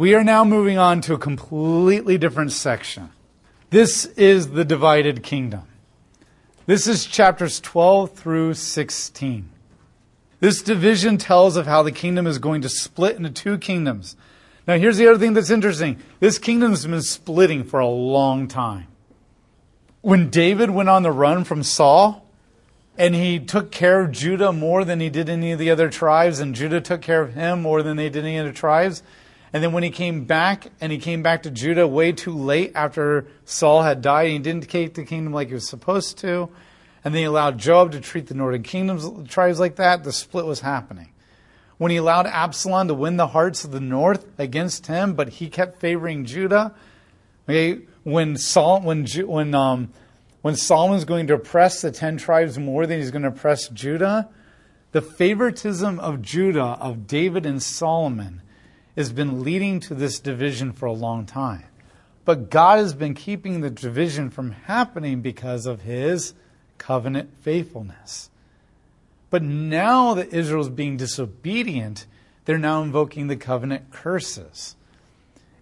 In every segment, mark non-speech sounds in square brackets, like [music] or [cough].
We are now moving on to a completely different section. This is the divided kingdom. This is chapters 12 through 16. This division tells of how the kingdom is going to split into two kingdoms. Now, here's the other thing that's interesting. This kingdom's been splitting for a long time. When David went on the run from Saul, and he took care of Judah more than he did any of the other tribes, and Judah took care of him more than they did any of the tribes. And then when he came back, and he came back to Judah way too late after Saul had died, he didn't take the kingdom like he was supposed to, and then he allowed Joab to treat the northern kingdoms tribes like that, the split was happening. When he allowed Absalom to win the hearts of the north against him, but he kept favoring Judah, okay, when Saul, when when um, when Solomon's going to oppress the ten tribes more than he's going to oppress Judah, the favoritism of Judah of David and Solomon has been leading to this division for a long time. But God has been keeping the division from happening because of his covenant faithfulness. But now that Israel is being disobedient, they're now invoking the covenant curses.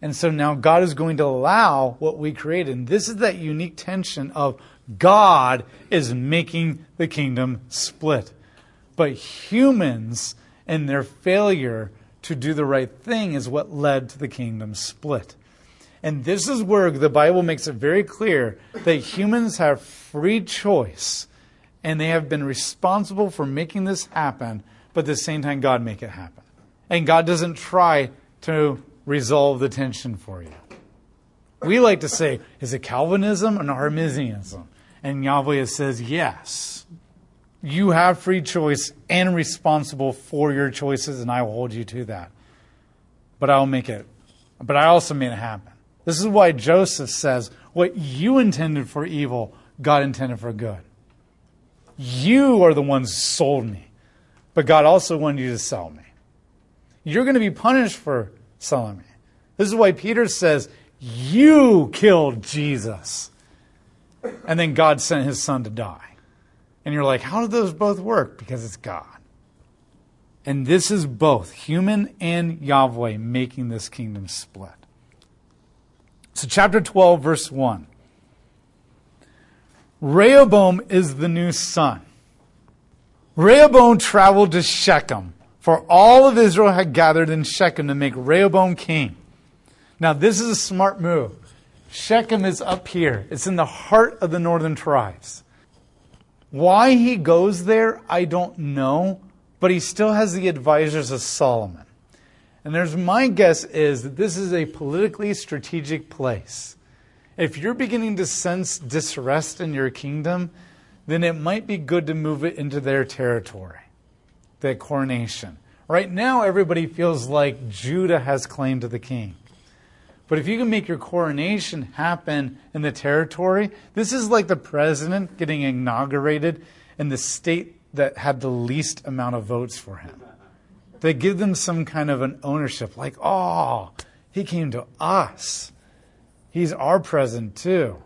And so now God is going to allow what we created. And this is that unique tension of God is making the kingdom split. But humans and their failure to do the right thing is what led to the kingdom split. And this is where the Bible makes it very clear that humans have free choice and they have been responsible for making this happen, but at the same time, God make it happen. And God doesn't try to resolve the tension for you. We like to say, is it Calvinism or Arminianism? And Yahweh says, yes. You have free choice and responsible for your choices, and I will hold you to that. But I'll make it, but I also made it happen. This is why Joseph says, What you intended for evil, God intended for good. You are the ones who sold me, but God also wanted you to sell me. You're going to be punished for selling me. This is why Peter says, You killed Jesus. And then God sent his son to die. And you're like, how do those both work? Because it's God. And this is both human and Yahweh making this kingdom split. So, chapter 12, verse 1. Rehoboam is the new son. Rehoboam traveled to Shechem, for all of Israel had gathered in Shechem to make Rehoboam king. Now, this is a smart move. Shechem is up here, it's in the heart of the northern tribes. Why he goes there, I don't know, but he still has the advisors of Solomon. And there's my guess is that this is a politically strategic place. If you're beginning to sense disrest in your kingdom, then it might be good to move it into their territory, the coronation. Right now, everybody feels like Judah has claim to the king. But if you can make your coronation happen in the territory, this is like the president getting inaugurated in the state that had the least amount of votes for him. They give them some kind of an ownership, like, oh, he came to us. He's our president too.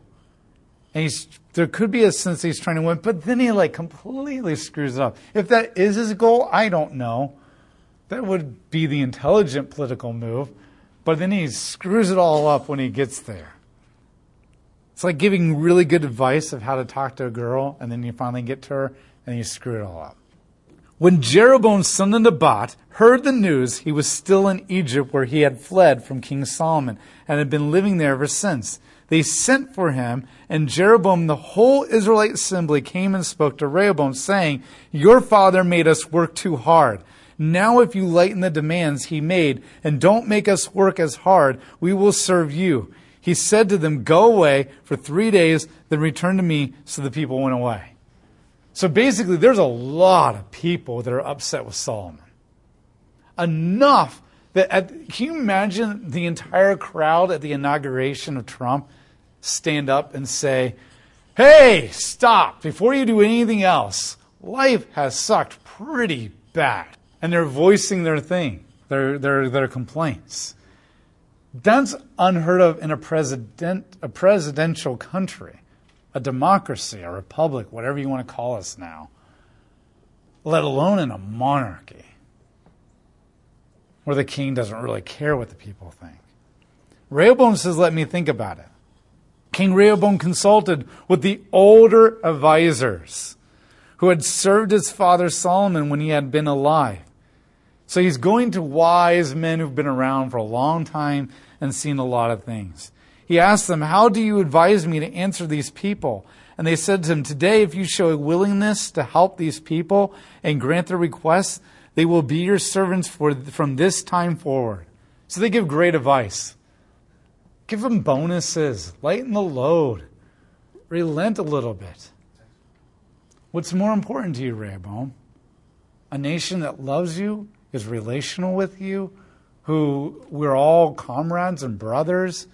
And he's, there could be a sense he's trying to win, but then he like completely screws it up. If that is his goal, I don't know. That would be the intelligent political move. But then he screws it all up when he gets there. It's like giving really good advice of how to talk to a girl, and then you finally get to her, and you screw it all up. When Jeroboam's son Nebat, heard the news, he was still in Egypt where he had fled from King Solomon and had been living there ever since. They sent for him, and Jeroboam, the whole Israelite assembly, came and spoke to Rehoboam, saying, Your father made us work too hard. Now, if you lighten the demands he made and don't make us work as hard, we will serve you. He said to them, Go away for three days, then return to me. So the people went away. So basically, there's a lot of people that are upset with Solomon. Enough that, at, can you imagine the entire crowd at the inauguration of Trump stand up and say, Hey, stop, before you do anything else, life has sucked pretty bad and they're voicing their thing, their, their, their complaints. That's unheard of in a, president, a presidential country, a democracy, a republic, whatever you want to call us now, let alone in a monarchy. where the king doesn't really care what the people think. Rehoboam says, Let me think about it. King Rehoboam consulted with the older advisors who had served his father Solomon when he had been alive. So he's going to wise men who've been around for a long time and seen a lot of things. He asked them, How do you advise me to answer these people? And they said to him, Today, if you show a willingness to help these people and grant their requests, they will be your servants for, from this time forward. So they give great advice. Give them bonuses, lighten the load, relent a little bit. What's more important to you, Rehoboam? A nation that loves you, is relational with you, who we're all comrades and brothers?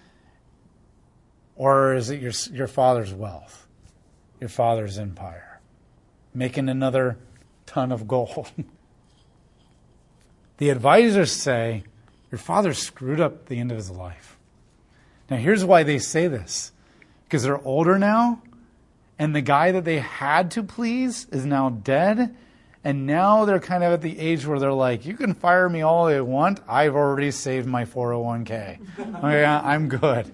Or is it your, your father's wealth, your father's empire, making another ton of gold? [laughs] the advisors say, Your father screwed up the end of his life. Now, here's why they say this because they're older now, and the guy that they had to please is now dead. And now they're kind of at the age where they're like, you can fire me all you want. I've already saved my 401k. [laughs] okay, I'm good.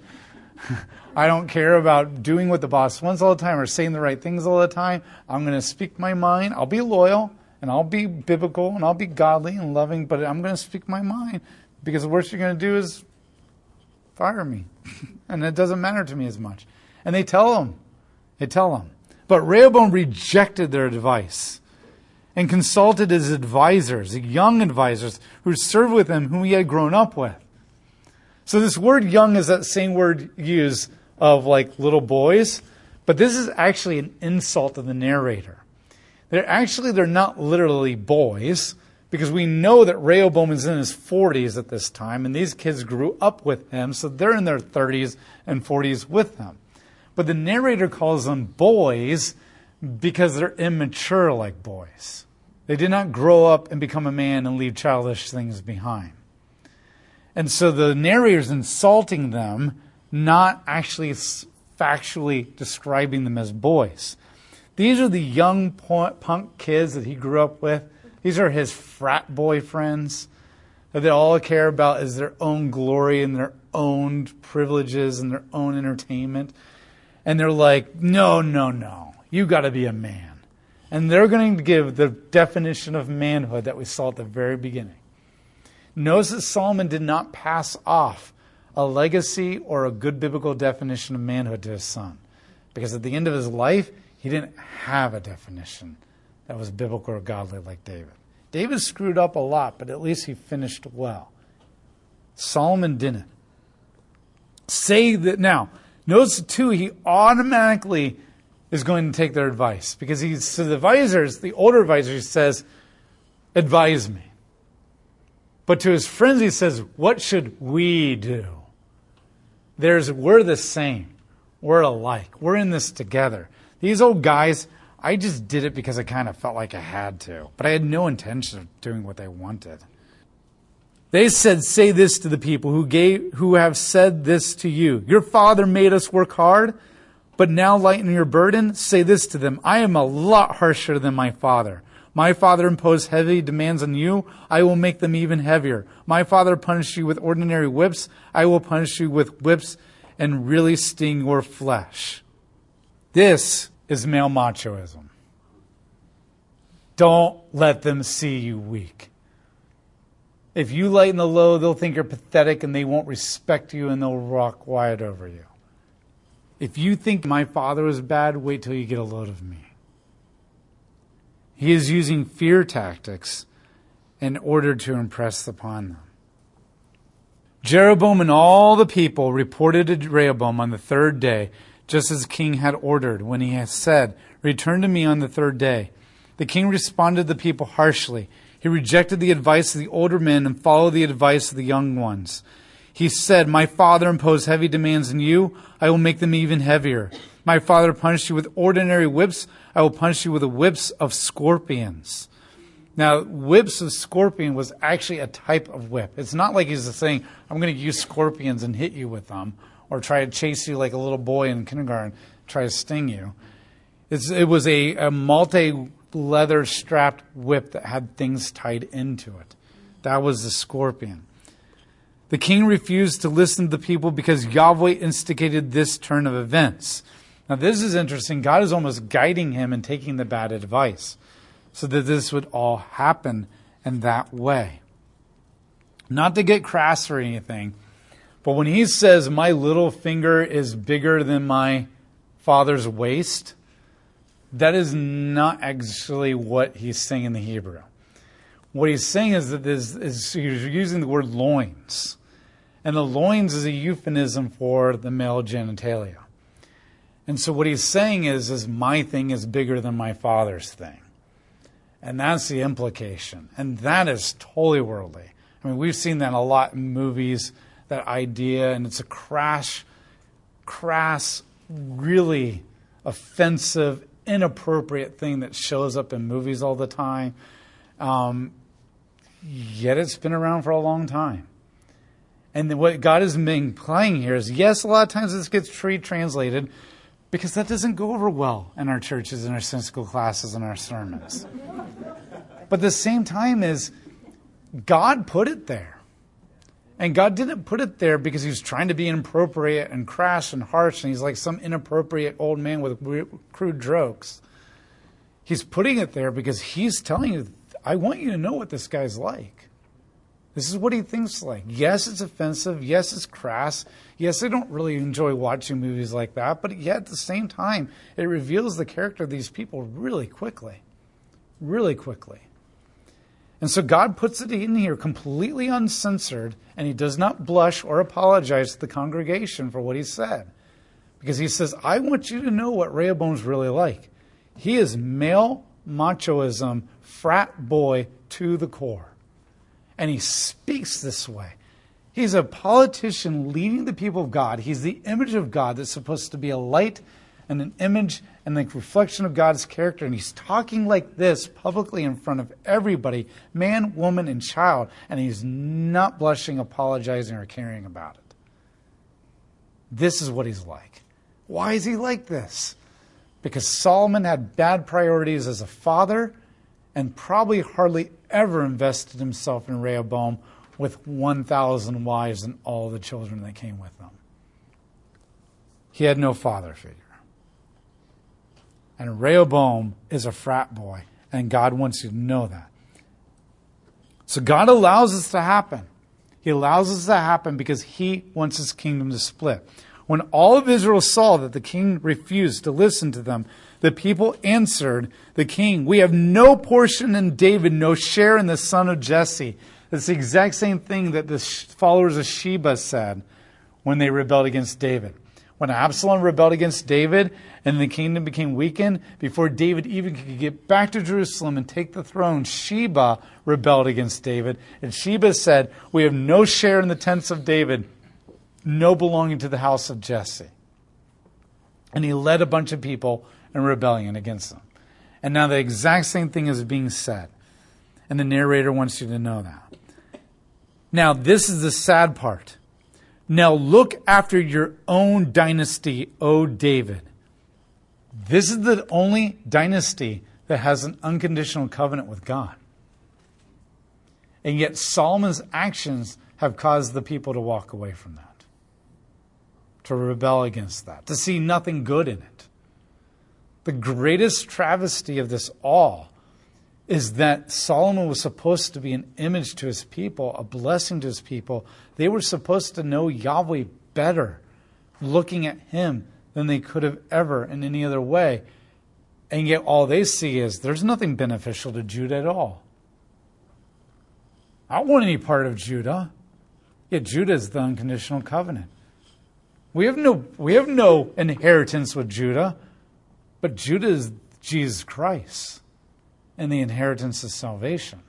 [laughs] I don't care about doing what the boss wants all the time or saying the right things all the time. I'm going to speak my mind. I'll be loyal and I'll be biblical and I'll be godly and loving, but I'm going to speak my mind because the worst you're going to do is fire me. [laughs] and it doesn't matter to me as much. And they tell him. They tell him. But Rehoboam rejected their advice and consulted his advisors, young advisors who served with him, whom he had grown up with. So this word young is that same word used of like little boys, but this is actually an insult to the narrator. They're actually, they're not literally boys, because we know that Rehoboam is in his 40s at this time, and these kids grew up with him, so they're in their 30s and 40s with him. But the narrator calls them boys because they're immature like boys. They did not grow up and become a man and leave childish things behind. And so the narrator is insulting them, not actually factually describing them as boys. These are the young punk kids that he grew up with. These are his frat boyfriends that they all care about is their own glory and their own privileges and their own entertainment. And they're like, no, no, no. You got to be a man. And they're going to give the definition of manhood that we saw at the very beginning. Notice that Solomon did not pass off a legacy or a good biblical definition of manhood to his son. Because at the end of his life, he didn't have a definition that was biblical or godly like David. David screwed up a lot, but at least he finished well. Solomon didn't. Say that now, notice too, he automatically is going to take their advice because he's to the advisors, the older advisor says, advise me. But to his friends, he says, what should we do? There's, we're the same. We're alike. We're in this together. These old guys, I just did it because I kind of felt like I had to, but I had no intention of doing what they wanted. They said, say this to the people who gave, who have said this to you. Your father made us work hard but now lighten your burden. Say this to them I am a lot harsher than my father. My father imposed heavy demands on you. I will make them even heavier. My father punished you with ordinary whips. I will punish you with whips and really sting your flesh. This is male machoism. Don't let them see you weak. If you lighten the load, they'll think you're pathetic and they won't respect you and they'll rock wide over you. If you think my father is bad, wait till you get a load of me. He is using fear tactics in order to impress upon them. Jeroboam and all the people reported to Rehoboam on the third day, just as the king had ordered, when he had said, Return to me on the third day. The king responded to the people harshly. He rejected the advice of the older men and followed the advice of the young ones. He said, My father imposed heavy demands on you. I will make them even heavier. My father punished you with ordinary whips. I will punish you with the whips of scorpions. Now, whips of scorpion was actually a type of whip. It's not like he's saying, I'm going to use scorpions and hit you with them, or try to chase you like a little boy in kindergarten, try to sting you. It's, it was a, a multi leather strapped whip that had things tied into it. That was the scorpion. The king refused to listen to the people because Yahweh instigated this turn of events. Now, this is interesting. God is almost guiding him and taking the bad advice so that this would all happen in that way. Not to get crass or anything, but when he says, My little finger is bigger than my father's waist, that is not actually what he's saying in the Hebrew. What he's saying is that this is he's using the word loins. And the loins is a euphemism for the male genitalia. And so what he's saying is, is my thing is bigger than my father's thing. And that's the implication. And that is totally worldly. I mean, we've seen that a lot in movies, that idea, and it's a crash, crass, really offensive, inappropriate thing that shows up in movies all the time. Um, yet it's been around for a long time. And what God is implying here is yes, a lot of times this gets tree translated because that doesn't go over well in our churches, in our Sunday school classes, and our sermons. but the same time is God put it there. And God didn't put it there because he was trying to be inappropriate and crass and harsh, and he's like some inappropriate old man with crude jokes. He's putting it there because he's telling you, I want you to know what this guy's like. This is what he thinks like. Yes, it's offensive. Yes, it's crass. Yes, I don't really enjoy watching movies like that, but yet at the same time, it reveals the character of these people really quickly. Really quickly. And so God puts it in here completely uncensored, and he does not blush or apologize to the congregation for what he said. Because he says, I want you to know what Rehoboam's really like. He is male machoism, frat boy to the core and he speaks this way. He's a politician leading the people of God. He's the image of God that's supposed to be a light and an image and the reflection of God's character. And he's talking like this publicly in front of everybody man, woman, and child. And he's not blushing, apologizing, or caring about it. This is what he's like. Why is he like this? Because Solomon had bad priorities as a father and probably hardly ever invested himself in Rehoboam with 1,000 wives and all the children that came with them. He had no father figure. And Rehoboam is a frat boy, and God wants you to know that. So God allows this to happen. He allows this to happen because he wants his kingdom to split. When all of Israel saw that the king refused to listen to them, the people answered the king, We have no portion in David, no share in the son of Jesse. That's the exact same thing that the followers of Sheba said when they rebelled against David. When Absalom rebelled against David and the kingdom became weakened, before David even could get back to Jerusalem and take the throne, Sheba rebelled against David. And Sheba said, We have no share in the tents of David, no belonging to the house of Jesse. And he led a bunch of people and rebellion against them. And now the exact same thing is being said. And the narrator wants you to know that. Now, this is the sad part. Now look after your own dynasty, O David. This is the only dynasty that has an unconditional covenant with God. And yet Solomon's actions have caused the people to walk away from that, to rebel against that, to see nothing good in it. The greatest travesty of this all is that Solomon was supposed to be an image to his people, a blessing to his people. They were supposed to know Yahweh better looking at him than they could have ever in any other way. And yet all they see is there's nothing beneficial to Judah at all. I don't want any part of Judah. Yet Judah is the unconditional covenant. We have no, we have no inheritance with Judah. But Judah is Jesus Christ and the inheritance of salvation.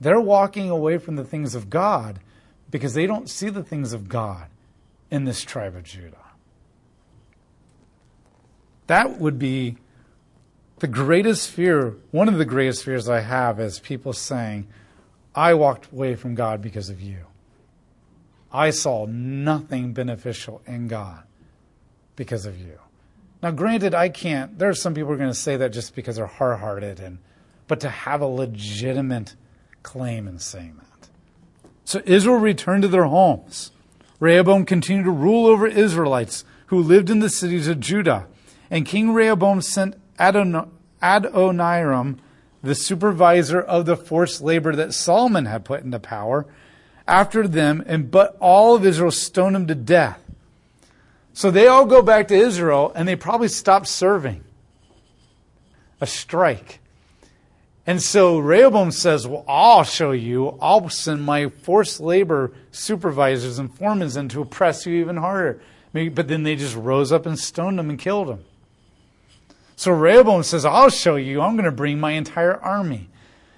They're walking away from the things of God because they don't see the things of God in this tribe of Judah. That would be the greatest fear, one of the greatest fears I have is people saying, I walked away from God because of you. I saw nothing beneficial in God because of you. Now, granted, I can't. There are some people who are going to say that just because they're hard-hearted, and but to have a legitimate claim in saying that. So Israel returned to their homes. Rehoboam continued to rule over Israelites who lived in the cities of Judah. And King Rehoboam sent Adon- Adoniram, the supervisor of the forced labor that Solomon had put into power, after them, and but all of Israel stoned him to death. So they all go back to Israel and they probably stop serving. A strike. And so Rehoboam says, Well, I'll show you. I'll send my forced labor supervisors and foremen in to oppress you even harder. But then they just rose up and stoned him and killed him. So Rehoboam says, I'll show you. I'm going to bring my entire army.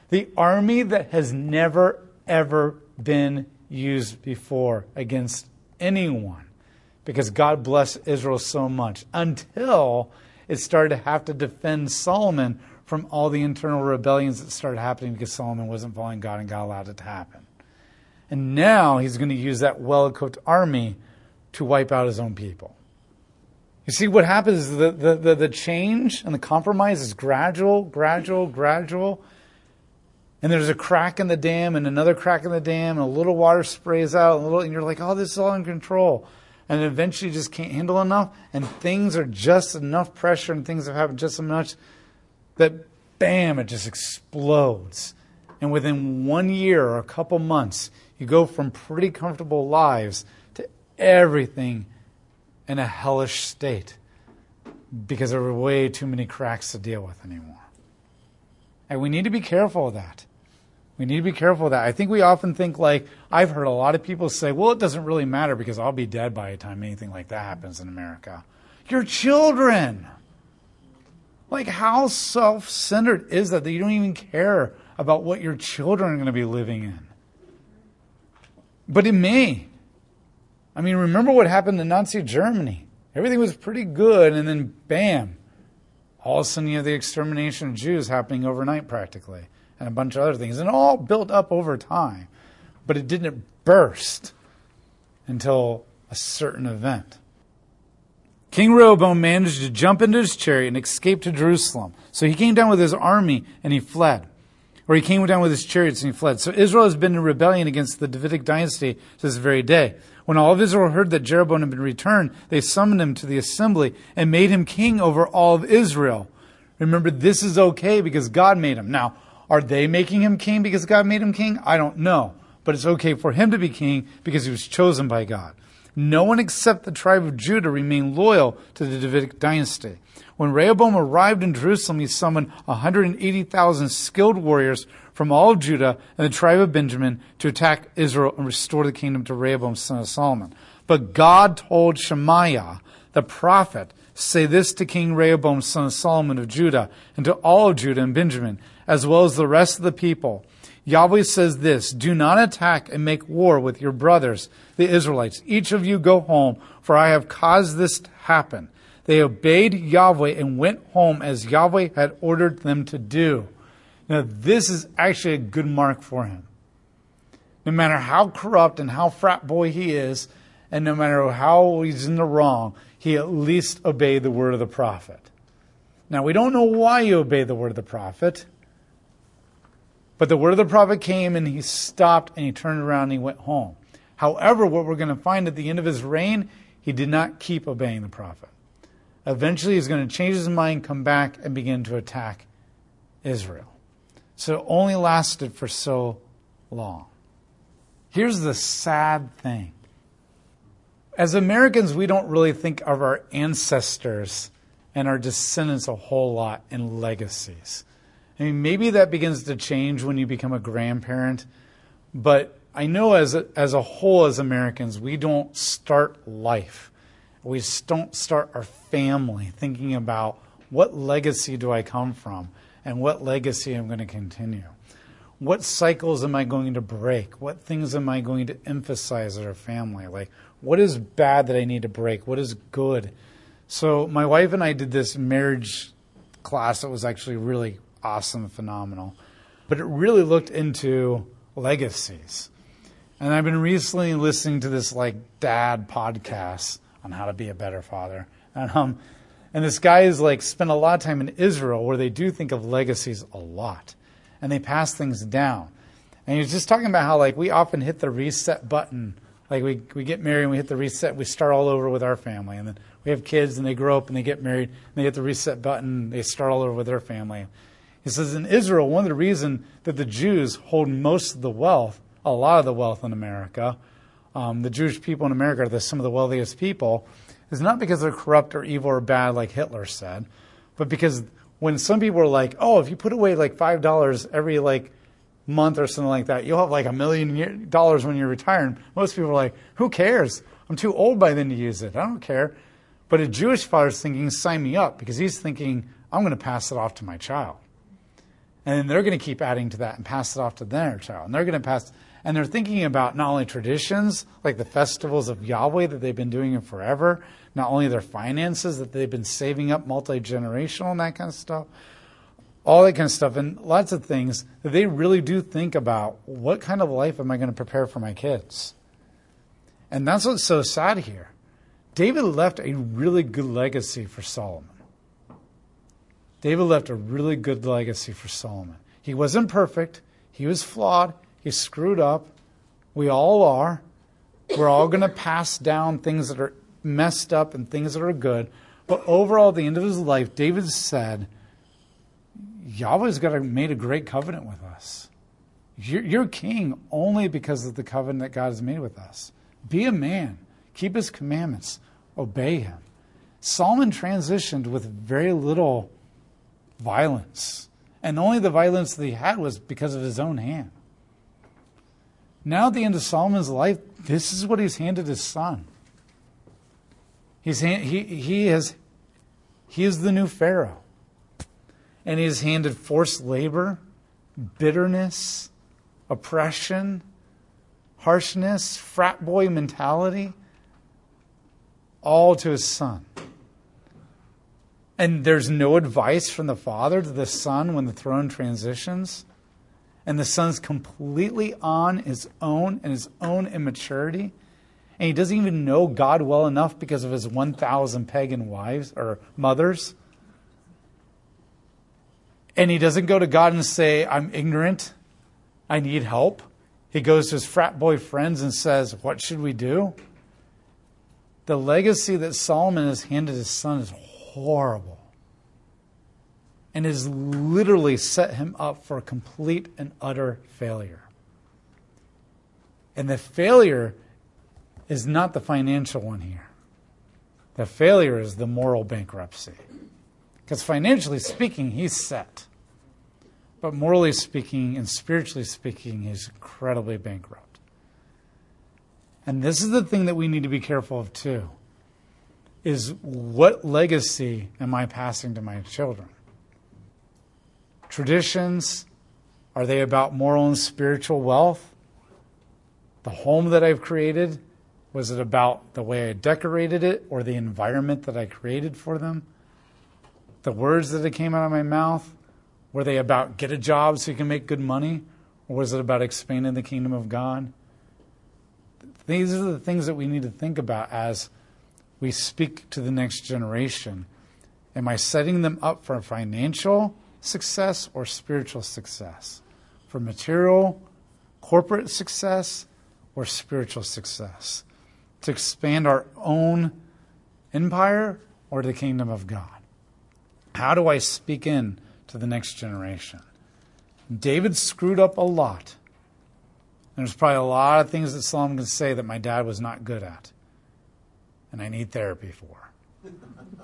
The army that has never, ever been used before against anyone. Because God blessed Israel so much until it started to have to defend Solomon from all the internal rebellions that started happening because Solomon wasn't following God and God allowed it to happen. And now he's going to use that well equipped army to wipe out his own people. You see, what happens is the, the, the, the, change and the compromise is gradual, gradual, gradual. And there's a crack in the dam and another crack in the dam, and a little water sprays out, and, little, and you're like, oh, this is all in control. And eventually just can't handle enough, and things are just enough pressure, and things have happened just so much that bam, it just explodes. And within one year or a couple months, you go from pretty comfortable lives to everything in a hellish state because there were way too many cracks to deal with anymore. And we need to be careful of that. We need to be careful of that. I think we often think like I've heard a lot of people say, "Well, it doesn't really matter because I'll be dead by the time anything like that happens in America." Your children. Like, how self centered is that that you don't even care about what your children are going to be living in? But it may. I mean, remember what happened in Nazi Germany? Everything was pretty good, and then bam, all of a sudden you have the extermination of Jews happening overnight practically, and a bunch of other things, and all built up over time. But it didn't burst until a certain event. King Rehoboam managed to jump into his chariot and escape to Jerusalem. So he came down with his army and he fled. Or he came down with his chariots and he fled. So Israel has been in rebellion against the Davidic dynasty to this very day. When all of Israel heard that Jeroboam had been returned, they summoned him to the assembly and made him king over all of Israel. Remember, this is okay because God made him. Now, are they making him king because God made him king? I don't know. But it's okay for him to be king because he was chosen by God. No one except the tribe of Judah remained loyal to the Davidic dynasty. When Rehoboam arrived in Jerusalem, he summoned 180,000 skilled warriors from all Judah and the tribe of Benjamin to attack Israel and restore the kingdom to Rehoboam, son of Solomon. But God told Shemaiah, the prophet, say this to King Rehoboam, son of Solomon of Judah, and to all of Judah and Benjamin, as well as the rest of the people. Yahweh says this Do not attack and make war with your brothers, the Israelites. Each of you go home, for I have caused this to happen. They obeyed Yahweh and went home as Yahweh had ordered them to do. Now, this is actually a good mark for him. No matter how corrupt and how frat boy he is, and no matter how he's in the wrong, he at least obeyed the word of the prophet. Now, we don't know why he obeyed the word of the prophet. But the word of the prophet came and he stopped and he turned around and he went home. However, what we're going to find at the end of his reign, he did not keep obeying the prophet. Eventually, he's going to change his mind, come back, and begin to attack Israel. So it only lasted for so long. Here's the sad thing. As Americans, we don't really think of our ancestors and our descendants a whole lot in legacies. I mean, maybe that begins to change when you become a grandparent, but I know as a, as a whole, as Americans, we don't start life. We don't start our family thinking about what legacy do I come from and what legacy I'm going to continue. What cycles am I going to break? What things am I going to emphasize in our family? Like, what is bad that I need to break? What is good? So, my wife and I did this marriage class that was actually really awesome, phenomenal. But it really looked into legacies. And I've been recently listening to this like dad podcast on how to be a better father. And um and this guy is like spent a lot of time in Israel where they do think of legacies a lot. And they pass things down. And he was just talking about how like we often hit the reset button. Like we, we get married and we hit the reset, we start all over with our family. And then we have kids and they grow up and they get married and they hit the reset button, they start all over with their family. He says in Israel, one of the reasons that the Jews hold most of the wealth, a lot of the wealth in America, um, the Jewish people in America are the, some of the wealthiest people, is not because they're corrupt or evil or bad like Hitler said, but because when some people are like, oh, if you put away like five dollars every like month or something like that, you'll have like a million dollars when you're retiring. Most people are like, who cares? I'm too old by then to use it. I don't care. But a Jewish father's thinking, sign me up, because he's thinking, I'm going to pass it off to my child. And then they're going to keep adding to that and pass it off to their child. And they're going to pass, and they're thinking about not only traditions, like the festivals of Yahweh that they've been doing it forever, not only their finances that they've been saving up multi generational and that kind of stuff, all that kind of stuff, and lots of things that they really do think about what kind of life am I going to prepare for my kids? And that's what's so sad here. David left a really good legacy for Solomon. David left a really good legacy for Solomon. He wasn't perfect, he was flawed, he screwed up. We all are. We're all going to pass down things that are messed up and things that are good. But overall, at the end of his life, David said, Yahweh's got a, made a great covenant with us. You're, you're king only because of the covenant that God has made with us. Be a man, keep his commandments, obey him. Solomon transitioned with very little violence, and only the violence that he had was because of his own hand. Now, at the end of Solomon's life, this is what he's handed his son. He's, he, he, has, he is the new Pharaoh and he is handed forced labor, bitterness, oppression, harshness, frat boy mentality, all to his son. And there's no advice from the father to the son when the throne transitions. And the son's completely on his own and his own immaturity. And he doesn't even know God well enough because of his 1,000 pagan wives or mothers and he doesn't go to God and say, I'm ignorant, I need help. He goes to his frat boy friends and says, What should we do? The legacy that Solomon has handed his son is horrible and has literally set him up for complete and utter failure. And the failure is not the financial one here. The failure is the moral bankruptcy. Because financially speaking, he's set. But morally speaking and spiritually speaking, he's incredibly bankrupt. And this is the thing that we need to be careful of too. Is what legacy am I passing to my children? Traditions, are they about moral and spiritual wealth? The home that I've created, was it about the way I decorated it or the environment that I created for them? The words that came out of my mouth, were they about get a job so you can make good money? Or was it about expanding the kingdom of God? These are the things that we need to think about as we speak to the next generation. Am I setting them up for financial success or spiritual success? For material, corporate success, or spiritual success? To expand our own empire or the kingdom of God? How do I speak in to the next generation. David screwed up a lot. There's probably a lot of things that Solomon can say that my dad was not good at, and I need therapy for. [laughs]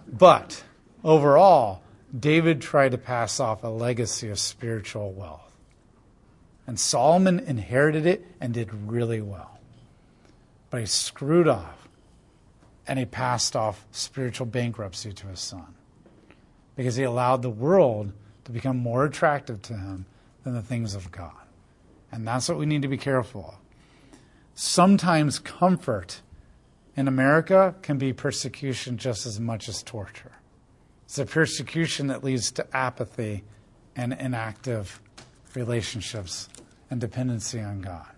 But overall, David tried to pass off a legacy of spiritual wealth. And Solomon inherited it and did really well. But he screwed off and he passed off spiritual bankruptcy to his son because he allowed the world to become more attractive to him than the things of God. And that's what we need to be careful of. Sometimes comfort in America can be persecution just as much as torture. It's a persecution that leads to apathy and inactive relationships and dependency on God.